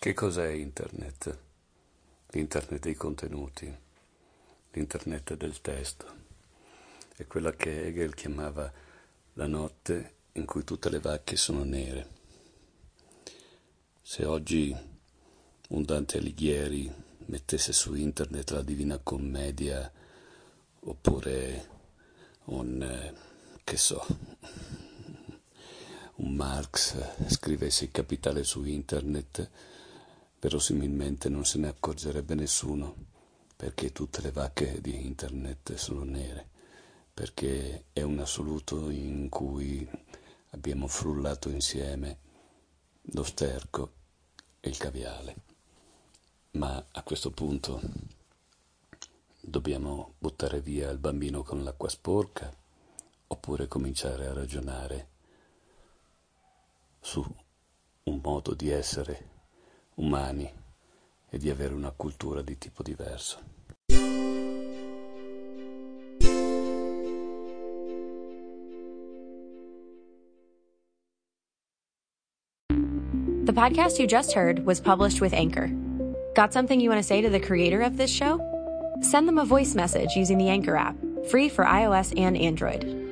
Che cos'è Internet? L'Internet dei contenuti, l'Internet del testo. È quella che Hegel chiamava la notte in cui tutte le vacche sono nere. Se oggi un Dante Alighieri mettesse su Internet la Divina Commedia oppure un, eh, che so, un Marx scrivesse il capitale su Internet, verosimilmente non se ne accorgerebbe nessuno, perché tutte le vacche di internet sono nere, perché è un assoluto in cui abbiamo frullato insieme lo sterco e il caviale. Ma a questo punto dobbiamo buttare via il bambino con l'acqua sporca oppure cominciare a ragionare su un modo di essere umani e di avere una cultura di tipo diverso. The podcast you just heard was published with Anchor. Got something you want to say to the creator of this show? Send them a voice message using the Anchor app, free for iOS and Android.